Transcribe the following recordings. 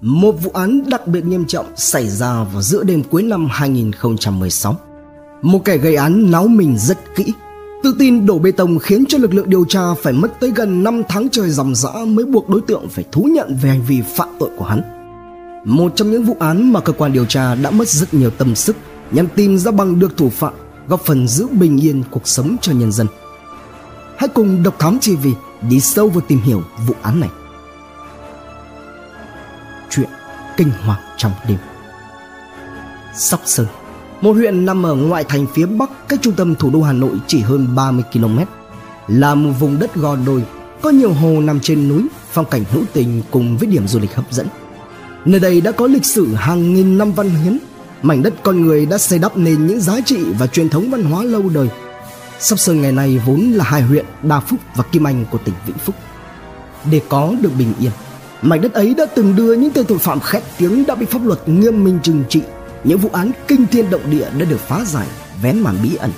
Một vụ án đặc biệt nghiêm trọng xảy ra vào giữa đêm cuối năm 2016. Một kẻ gây án náo mình rất kỹ, tự tin đổ bê tông khiến cho lực lượng điều tra phải mất tới gần 5 tháng trời ròng dã mới buộc đối tượng phải thú nhận về hành vi phạm tội của hắn. Một trong những vụ án mà cơ quan điều tra đã mất rất nhiều tâm sức nhằm tìm ra bằng được thủ phạm, góp phần giữ bình yên cuộc sống cho nhân dân. Hãy cùng Độc Thám TV đi sâu vào tìm hiểu vụ án này. Chuyện kinh hoàng trong đêm. Sóc Sơn Một huyện nằm ở ngoại thành phía bắc cách trung tâm thủ đô Hà Nội chỉ hơn 30 km Là một vùng đất gò đồi Có nhiều hồ nằm trên núi Phong cảnh hữu tình cùng với điểm du lịch hấp dẫn. Nơi đây đã có lịch sử hàng nghìn năm văn hiến Mảnh đất con người đã xây đắp nên những giá trị và truyền thống văn hóa lâu đời. Sóc Sơn ngày nay vốn là hai huyện Đa Phúc và Kim Anh của tỉnh Vĩnh Phúc. Để có được bình yên, mảnh đất ấy đã từng đưa những tên tội phạm khét tiếng đã bị pháp luật nghiêm minh trừng trị. Những vụ án kinh thiên động địa đã được phá giải, vén màn bí ẩn.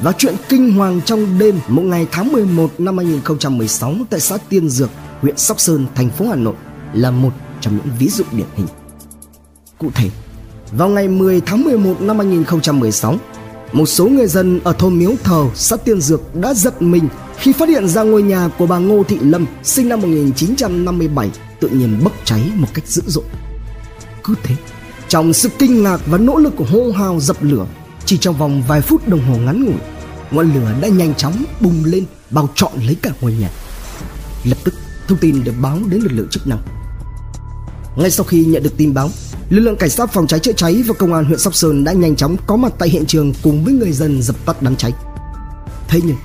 Và chuyện kinh hoàng trong đêm một ngày tháng 11 năm 2016 tại xã Tiên Dược, huyện Sóc Sơn, thành phố Hà Nội là một trong những ví dụ điển hình. Cụ thể, vào ngày 10 tháng 11 năm 2016, một số người dân ở thôn Miếu Thờ, xã Tiên Dược đã giật mình khi phát hiện ra ngôi nhà của bà Ngô Thị Lâm sinh năm 1957 tự nhiên bốc cháy một cách dữ dội. Cứ thế, trong sự kinh ngạc và nỗ lực của hô hào dập lửa, chỉ trong vòng vài phút đồng hồ ngắn ngủi, ngọn lửa đã nhanh chóng bùng lên bao trọn lấy cả ngôi nhà. Lập tức, thông tin được báo đến lực lượng chức năng. Ngay sau khi nhận được tin báo, lực lượng cảnh sát phòng cháy chữa cháy và công an huyện Sóc Sơn đã nhanh chóng có mặt tại hiện trường cùng với người dân dập tắt đám cháy. Thế nhưng,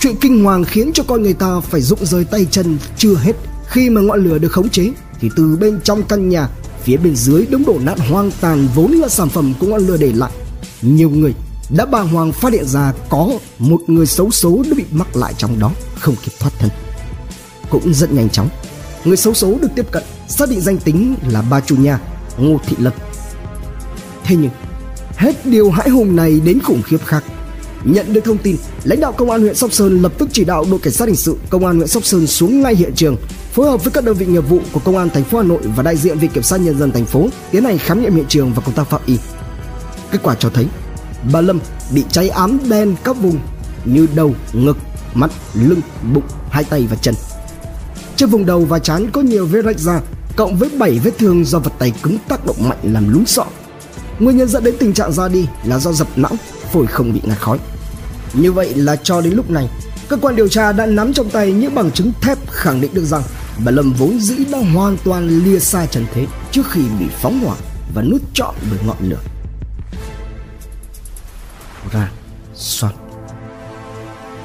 chuyện kinh hoàng khiến cho con người ta phải rụng rời tay chân chưa hết. Khi mà ngọn lửa được khống chế thì từ bên trong căn nhà phía bên dưới đống đổ nát hoang tàn vốn là sản phẩm của ngọn lửa để lại. Nhiều người đã bàng hoàng phát hiện ra có một người xấu số đã bị mắc lại trong đó không kịp thoát thân. Cũng rất nhanh chóng người xấu số được tiếp cận xác định danh tính là bà chủ nhà Ngô Thị Lập Thế nhưng, hết điều hãi hùng này đến khủng khiếp khác. Nhận được thông tin, lãnh đạo công an huyện Sóc Sơn lập tức chỉ đạo đội cảnh sát hình sự công an huyện Sóc Sơn xuống ngay hiện trường, phối hợp với các đơn vị nghiệp vụ của công an thành phố Hà Nội và đại diện viện kiểm sát nhân dân thành phố tiến hành khám nghiệm hiện trường và công tác pháp y. Kết quả cho thấy, bà Lâm bị cháy ám đen các vùng như đầu, ngực, mắt, lưng, bụng, hai tay và chân. Trên vùng đầu và trán có nhiều vết rách da cộng với 7 vết thương do vật tay cứng tác động mạnh làm lún sọ. Nguyên nhân dẫn đến tình trạng ra đi là do dập não, phổi không bị ngạt khói. Như vậy là cho đến lúc này, cơ quan điều tra đã nắm trong tay những bằng chứng thép khẳng định được rằng bà Lâm vốn dĩ đã hoàn toàn lìa xa trần thế trước khi bị phóng hỏa và nút trọn bởi ngọn lửa. Ra, soạn.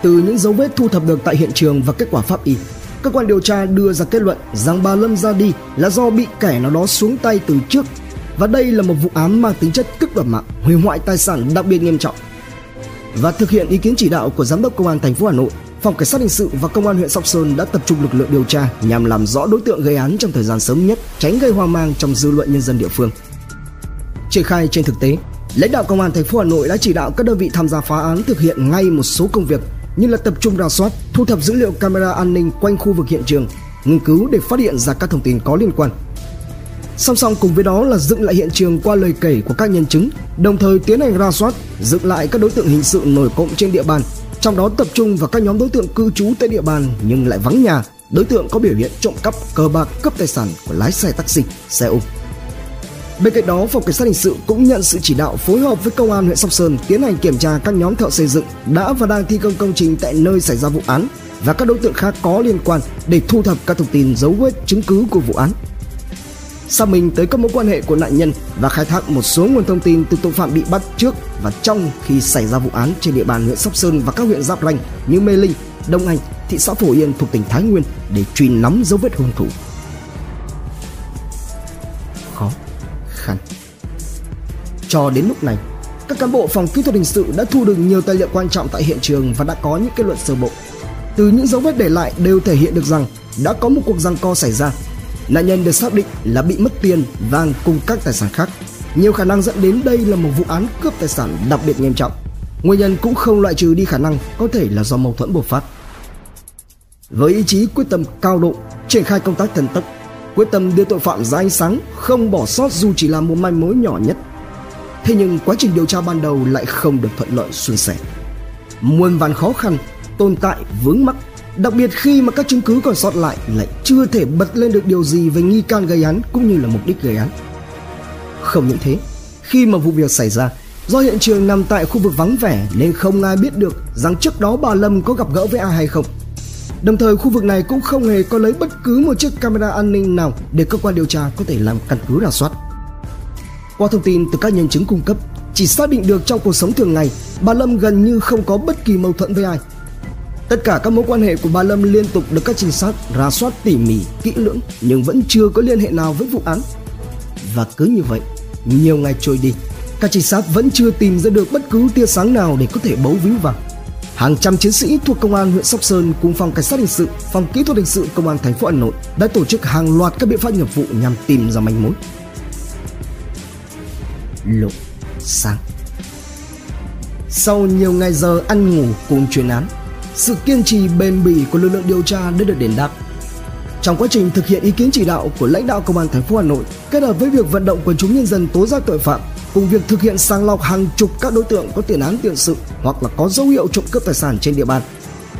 Từ những dấu vết thu thập được tại hiện trường và kết quả pháp y, cơ quan điều tra đưa ra kết luận rằng bà Lâm ra đi là do bị kẻ nào đó xuống tay từ trước và đây là một vụ án mang tính chất cướp đoạt mạng, hủy hoại tài sản đặc biệt nghiêm trọng. Và thực hiện ý kiến chỉ đạo của giám đốc công an thành phố Hà Nội, phòng cảnh sát hình sự và công an huyện Sóc Sơn đã tập trung lực lượng điều tra nhằm làm rõ đối tượng gây án trong thời gian sớm nhất, tránh gây hoang mang trong dư luận nhân dân địa phương. Triển khai trên thực tế, lãnh đạo công an thành phố Hà Nội đã chỉ đạo các đơn vị tham gia phá án thực hiện ngay một số công việc như là tập trung rà soát, thu thập dữ liệu camera an ninh quanh khu vực hiện trường, nghiên cứu để phát hiện ra các thông tin có liên quan. Song song cùng với đó là dựng lại hiện trường qua lời kể của các nhân chứng, đồng thời tiến hành ra soát, dựng lại các đối tượng hình sự nổi cộng trên địa bàn, trong đó tập trung vào các nhóm đối tượng cư trú tại địa bàn nhưng lại vắng nhà, đối tượng có biểu hiện trộm cắp, cờ bạc, cướp tài sản của lái xe taxi, xe ôm. Bên cạnh đó, phòng cảnh sát hình sự cũng nhận sự chỉ đạo phối hợp với công an huyện Sóc Sơn tiến hành kiểm tra các nhóm thợ xây dựng đã và đang thi công công trình tại nơi xảy ra vụ án và các đối tượng khác có liên quan để thu thập các thông tin dấu vết chứng cứ của vụ án. Xác minh tới các mối quan hệ của nạn nhân và khai thác một số nguồn thông tin từ tội phạm bị bắt trước và trong khi xảy ra vụ án trên địa bàn huyện Sóc Sơn và các huyện giáp ranh như Mê Linh, Đông Anh, thị xã Phổ Yên thuộc tỉnh Thái Nguyên để truy nắm dấu vết hung thủ. Khó khăn. Cho đến lúc này, các cán bộ phòng kỹ thuật hình sự đã thu được nhiều tài liệu quan trọng tại hiện trường và đã có những kết luận sơ bộ. Từ những dấu vết để lại đều thể hiện được rằng đã có một cuộc giằng co xảy ra. Nạn nhân được xác định là bị mất tiền, vàng cùng các tài sản khác. Nhiều khả năng dẫn đến đây là một vụ án cướp tài sản đặc biệt nghiêm trọng. Nguyên nhân cũng không loại trừ đi khả năng có thể là do mâu thuẫn bộc phát. Với ý chí quyết tâm cao độ, triển khai công tác thần tốc, quyết tâm đưa tội phạm ra ánh sáng, không bỏ sót dù chỉ là một manh mối nhỏ nhất. Thế nhưng quá trình điều tra ban đầu lại không được thuận lợi suôn sẻ. Muôn vàn khó khăn, tồn tại vướng mắc, đặc biệt khi mà các chứng cứ còn sót lại lại chưa thể bật lên được điều gì về nghi can gây án cũng như là mục đích gây án. Không những thế, khi mà vụ việc xảy ra, do hiện trường nằm tại khu vực vắng vẻ nên không ai biết được rằng trước đó bà Lâm có gặp gỡ với ai hay không. Đồng thời khu vực này cũng không hề có lấy bất cứ một chiếc camera an ninh nào để cơ quan điều tra có thể làm căn cứ rà soát. Qua thông tin từ các nhân chứng cung cấp, chỉ xác định được trong cuộc sống thường ngày, bà Lâm gần như không có bất kỳ mâu thuẫn với ai. Tất cả các mối quan hệ của bà Lâm liên tục được các trinh sát ra soát tỉ mỉ, kỹ lưỡng nhưng vẫn chưa có liên hệ nào với vụ án. Và cứ như vậy, nhiều ngày trôi đi, các trinh sát vẫn chưa tìm ra được bất cứ tia sáng nào để có thể bấu víu vào. Hàng trăm chiến sĩ thuộc công an huyện Sóc Sơn cùng phòng cảnh sát hình sự, phòng kỹ thuật hình sự công an thành phố Hà Nội đã tổ chức hàng loạt các biện pháp nghiệp vụ nhằm tìm ra manh mối. Lộ sáng Sau nhiều ngày giờ ăn ngủ cùng chuyên án, sự kiên trì bền bỉ của lực lượng điều tra đã được đền đáp. Trong quá trình thực hiện ý kiến chỉ đạo của lãnh đạo công an thành phố Hà Nội, kết hợp với việc vận động quần chúng nhân dân tố giác tội phạm cùng việc thực hiện sàng lọc hàng chục các đối tượng có tiền án tiền sự hoặc là có dấu hiệu trộm cướp tài sản trên địa bàn.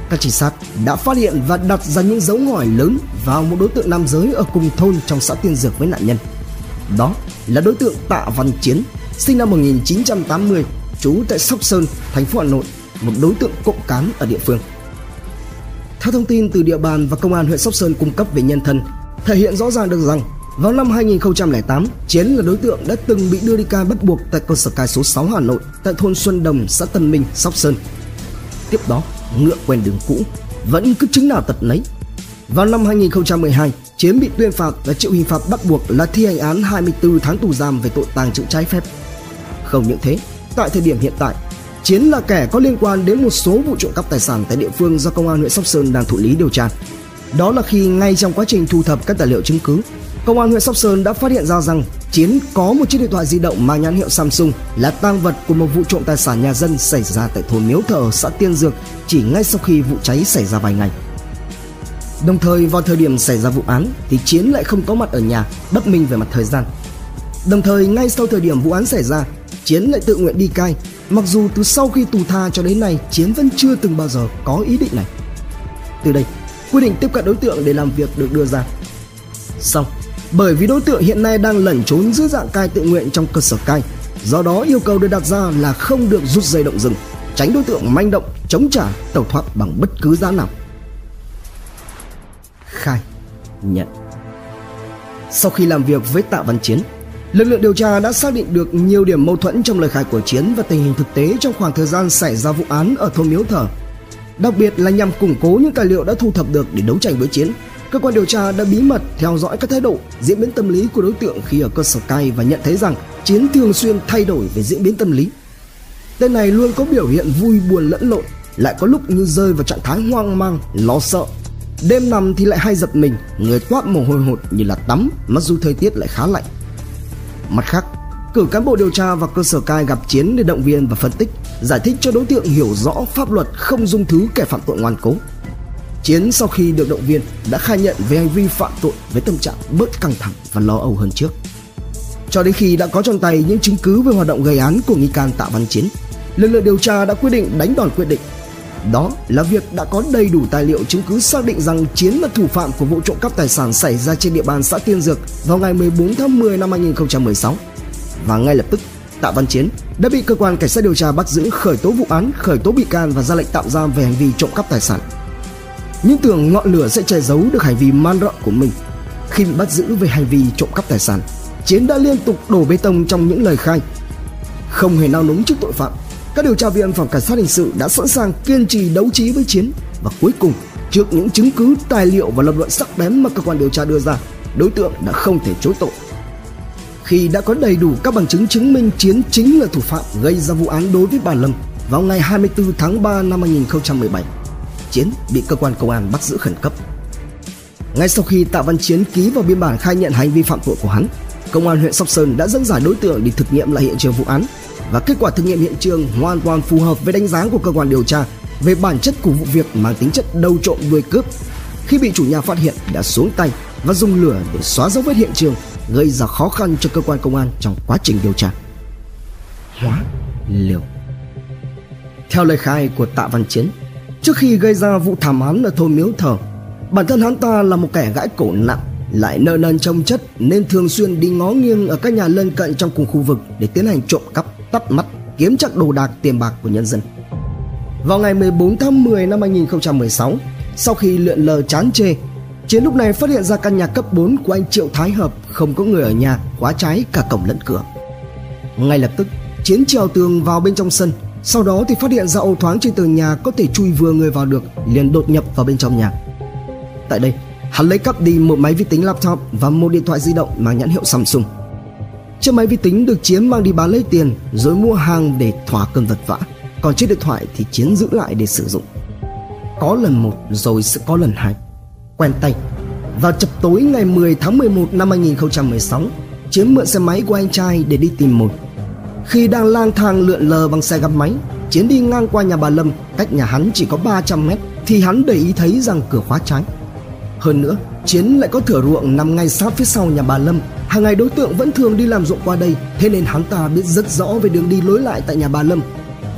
Các trinh sát đã phát hiện và đặt ra những dấu hỏi lớn vào một đối tượng nam giới ở cùng thôn trong xã Tiên Dược với nạn nhân. Đó là đối tượng Tạ Văn Chiến, sinh năm 1980, trú tại Sóc Sơn, thành phố Hà Nội, một đối tượng cộng cán ở địa phương. Theo thông tin từ địa bàn và công an huyện Sóc Sơn cung cấp về nhân thân, thể hiện rõ ràng được rằng vào năm 2008, Chiến là đối tượng đã từng bị đưa đi cai bắt buộc tại cơ sở cai số 6 Hà Nội tại thôn Xuân Đồng, xã Tân Minh, Sóc Sơn. Tiếp đó, ngựa quen đường cũ, vẫn cứ chứng nào tật nấy. Vào năm 2012, Chiến bị tuyên phạt và chịu hình phạt bắt buộc là thi hành án 24 tháng tù giam về tội tàng trữ trái phép. Không những thế, tại thời điểm hiện tại, Chiến là kẻ có liên quan đến một số vụ trộm cắp tài sản tại địa phương do công an huyện Sóc Sơn đang thụ lý điều tra. Đó là khi ngay trong quá trình thu thập các tài liệu chứng cứ, Công an huyện Sóc Sơn đã phát hiện ra rằng Chiến có một chiếc điện thoại di động mang nhãn hiệu Samsung là tang vật của một vụ trộm tài sản nhà dân xảy ra tại thôn Miếu Thờ, xã Tiên Dược chỉ ngay sau khi vụ cháy xảy ra vài ngày. Đồng thời vào thời điểm xảy ra vụ án thì Chiến lại không có mặt ở nhà, bất minh về mặt thời gian. Đồng thời ngay sau thời điểm vụ án xảy ra, Chiến lại tự nguyện đi cai, mặc dù từ sau khi tù tha cho đến nay Chiến vẫn chưa từng bao giờ có ý định này. Từ đây, quy định tiếp cận đối tượng để làm việc được đưa ra. Xong, bởi vì đối tượng hiện nay đang lẩn trốn dưới dạng cai tự nguyện trong cơ sở cai. Do đó yêu cầu được đặt ra là không được rút dây động rừng, tránh đối tượng manh động, chống trả, tẩu thoát bằng bất cứ giá nào. Khai, nhận. Sau khi làm việc với Tạ Văn Chiến, lực lượng điều tra đã xác định được nhiều điểm mâu thuẫn trong lời khai của Chiến và tình hình thực tế trong khoảng thời gian xảy ra vụ án ở thôn Miếu thở. Đặc biệt là nhằm củng cố những tài liệu đã thu thập được để đấu tranh với Chiến cơ quan điều tra đã bí mật theo dõi các thái độ, diễn biến tâm lý của đối tượng khi ở cơ sở cai và nhận thấy rằng Chiến thường xuyên thay đổi về diễn biến tâm lý. Tên này luôn có biểu hiện vui buồn lẫn lộn, lại có lúc như rơi vào trạng thái hoang mang, lo sợ. Đêm nằm thì lại hay giật mình, người toát mồ hôi hột như là tắm, mặc dù thời tiết lại khá lạnh. Mặt khác, cử cán bộ điều tra vào cơ sở cai gặp Chiến để động viên và phân tích, giải thích cho đối tượng hiểu rõ pháp luật không dung thứ kẻ phạm tội ngoan cố. Chiến sau khi được động viên đã khai nhận về hành vi phạm tội với tâm trạng bớt căng thẳng và lo âu hơn trước. Cho đến khi đã có trong tay những chứng cứ về hoạt động gây án của nghi can Tạ Văn Chiến, lực lượng điều tra đã quyết định đánh đòn quyết định. Đó là việc đã có đầy đủ tài liệu chứng cứ xác định rằng Chiến là thủ phạm của vụ trộm cắp tài sản xảy ra trên địa bàn xã Tiên Dược vào ngày 14 tháng 10 năm 2016. Và ngay lập tức, Tạ Văn Chiến đã bị cơ quan cảnh sát điều tra bắt giữ khởi tố vụ án, khởi tố bị can và ra lệnh tạm giam về hành vi trộm cắp tài sản nhưng tưởng ngọn lửa sẽ che giấu được hành vi man rợ của mình. Khi bị bắt giữ về hành vi trộm cắp tài sản, Chiến đã liên tục đổ bê tông trong những lời khai. Không hề nao núng trước tội phạm, các điều tra viên phòng cảnh sát hình sự đã sẵn sàng kiên trì đấu trí với Chiến và cuối cùng trước những chứng cứ, tài liệu và lập luận sắc bén mà cơ quan điều tra đưa ra, đối tượng đã không thể chối tội. Khi đã có đầy đủ các bằng chứng chứng minh Chiến chính là thủ phạm gây ra vụ án đối với bà Lâm vào ngày 24 tháng 3 năm 2017, Chiến bị cơ quan công an bắt giữ khẩn cấp. Ngay sau khi Tạ Văn Chiến ký vào biên bản khai nhận hành vi phạm tội của hắn, công an huyện Sóc Sơn đã dẫn giải đối tượng đi thực nghiệm lại hiện trường vụ án và kết quả thực nghiệm hiện trường hoàn toàn phù hợp với đánh giá của cơ quan điều tra về bản chất của vụ việc mang tính chất đầu trộm đuôi cướp. Khi bị chủ nhà phát hiện đã xuống tay, và dùng lửa để xóa dấu vết hiện trường, gây ra khó khăn cho cơ quan công an trong quá trình điều tra. Hóa liều Theo lời khai của Tạ Văn Chiến, trước khi gây ra vụ thảm án ở thôn Miếu Thờ, bản thân hắn ta là một kẻ gãi cổ nặng, lại nợ nần trông chất nên thường xuyên đi ngó nghiêng ở các nhà lân cận trong cùng khu vực để tiến hành trộm cắp, tắt mắt, kiếm chắc đồ đạc tiền bạc của nhân dân. Vào ngày 14 tháng 10 năm 2016, sau khi lượn lờ chán chê, Chiến lúc này phát hiện ra căn nhà cấp 4 của anh Triệu Thái Hợp không có người ở nhà, khóa trái cả cổng lẫn cửa. Ngay lập tức, Chiến trèo tường vào bên trong sân, sau đó thì phát hiện ra ô thoáng trên tường nhà có thể chui vừa người vào được, liền đột nhập vào bên trong nhà. Tại đây, hắn lấy cắp đi một máy vi tính laptop và một điện thoại di động mang nhãn hiệu Samsung. Chiếc máy vi tính được Chiến mang đi bán lấy tiền rồi mua hàng để thỏa cơn vật vã còn chiếc điện thoại thì Chiến giữ lại để sử dụng. Có lần một rồi sẽ có lần hai. Quen tay. Vào chập tối ngày 10 tháng 11 năm 2016, Chiến mượn xe máy của anh trai để đi tìm một. Khi đang lang thang lượn lờ bằng xe gắn máy, Chiến đi ngang qua nhà bà Lâm, cách nhà hắn chỉ có 300 mét, thì hắn để ý thấy rằng cửa khóa trái. Hơn nữa, Chiến lại có thửa ruộng nằm ngay sát phía sau nhà bà Lâm. Hàng ngày đối tượng vẫn thường đi làm ruộng qua đây, thế nên hắn ta biết rất rõ về đường đi lối lại tại nhà bà Lâm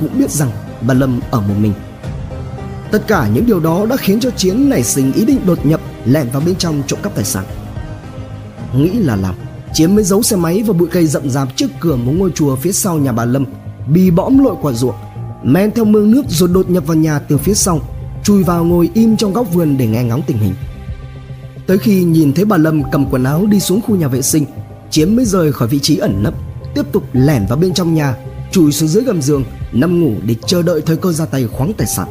cũng biết rằng bà Lâm ở một mình. Tất cả những điều đó đã khiến cho Chiến nảy sinh ý định đột nhập lẻn vào bên trong trộm cắp tài sản. Nghĩ là làm, Chiến mới giấu xe máy vào bụi cây rậm rạp trước cửa một ngôi chùa phía sau nhà bà Lâm, bì bõm lội qua ruộng, men theo mương nước rồi đột nhập vào nhà từ phía sau, chui vào ngồi im trong góc vườn để nghe ngóng tình hình. Tới khi nhìn thấy bà Lâm cầm quần áo đi xuống khu nhà vệ sinh, Chiến mới rời khỏi vị trí ẩn nấp, tiếp tục lẻn vào bên trong nhà, Chùi xuống dưới gầm giường nằm ngủ để chờ đợi thời cơ ra tay khoáng tài sản.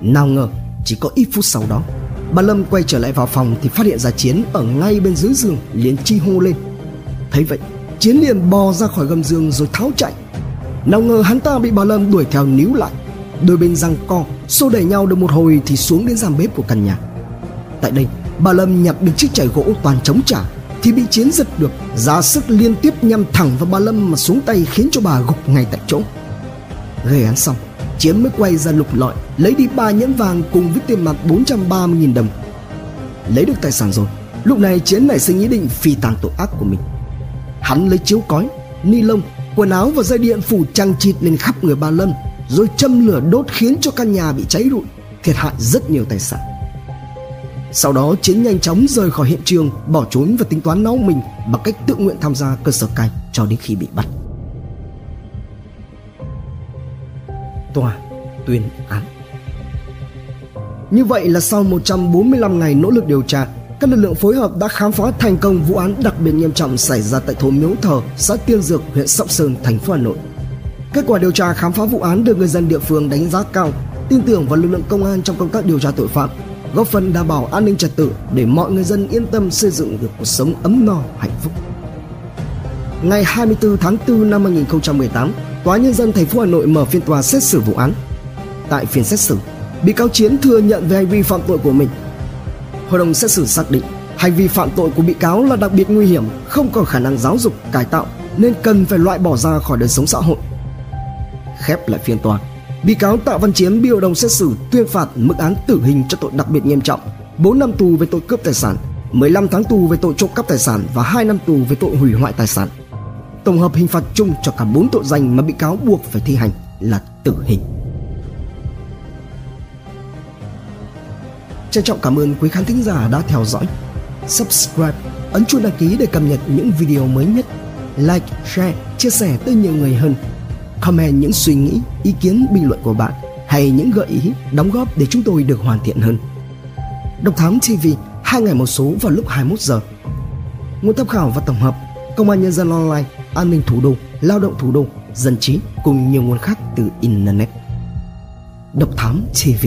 Nào ngờ chỉ có ít phút sau đó bà lâm quay trở lại vào phòng thì phát hiện ra chiến ở ngay bên dưới giường liền chi hô lên. Thấy vậy chiến liền bò ra khỏi gầm giường rồi tháo chạy. Nào ngờ hắn ta bị bà lâm đuổi theo níu lại đôi bên răng co xô đẩy nhau được một hồi thì xuống đến giàn bếp của căn nhà. Tại đây bà lâm nhặt được chiếc chày gỗ toàn chống trả thì bị chiến giật được. Ra sức liên tiếp nhằm thẳng vào bà lâm mà xuống tay khiến cho bà gục ngay tại chỗ. Gây án xong, Chiến mới quay ra lục lọi, Lấy đi ba nhẫn vàng cùng với tiền mặt 430.000 đồng. Lấy được tài sản rồi, Lúc này Chiến nảy sinh ý định phi tàng tội ác của mình. Hắn lấy chiếu cói, Ni lông, Quần áo và dây điện phủ trăng chịt lên khắp người bà Lâm, Rồi châm lửa đốt khiến cho căn nhà bị cháy rụi, Thiệt hại rất nhiều tài sản sau đó Chiến nhanh chóng rời khỏi hiện trường Bỏ trốn và tính toán nấu mình Bằng cách tự nguyện tham gia cơ sở cai Cho đến khi bị bắt tòa tuyên án. Như vậy là sau 145 ngày nỗ lực điều tra, các lực lượng phối hợp đã khám phá thành công vụ án đặc biệt nghiêm trọng xảy ra tại thôn Miếu Thờ, xã Tiên Dược, huyện Sóc Sơn, thành phố Hà Nội. Kết quả điều tra khám phá vụ án được người dân địa phương đánh giá cao, tin tưởng vào lực lượng công an trong công tác điều tra tội phạm, góp phần đảm bảo an ninh trật tự để mọi người dân yên tâm xây dựng được cuộc sống ấm no, hạnh phúc. Ngày 24 tháng 4 năm 2018, Tòa nhân dân thành phố Hà Nội mở phiên tòa xét xử vụ án. Tại phiên xét xử, bị cáo Chiến thừa nhận về hành vi phạm tội của mình. Hội đồng xét xử xác định hành vi phạm tội của bị cáo là đặc biệt nguy hiểm, không còn khả năng giáo dục, cải tạo nên cần phải loại bỏ ra khỏi đời sống xã hội. Khép lại phiên tòa, bị cáo Tạ Văn Chiến bị hội đồng xét xử tuyên phạt mức án tử hình cho tội đặc biệt nghiêm trọng, 4 năm tù về tội cướp tài sản, 15 tháng tù về tội trộm cắp tài sản và 2 năm tù về tội hủy hoại tài sản tổng hợp hình phạt chung cho cả bốn tội danh mà bị cáo buộc phải thi hành là tử hình. Trân trọng cảm ơn quý khán thính giả đã theo dõi. Subscribe, ấn chuông đăng ký để cập nhật những video mới nhất. Like, share, chia sẻ tới nhiều người hơn. Comment những suy nghĩ, ý kiến, bình luận của bạn hay những gợi ý, đóng góp để chúng tôi được hoàn thiện hơn. Độc Thám TV, hai ngày một số vào lúc 21 giờ. Nguồn tham khảo và tổng hợp Công an Nhân dân Online an ninh thủ đô, lao động thủ đô, dân trí cùng nhiều nguồn khác từ Internet. Độc Thám TV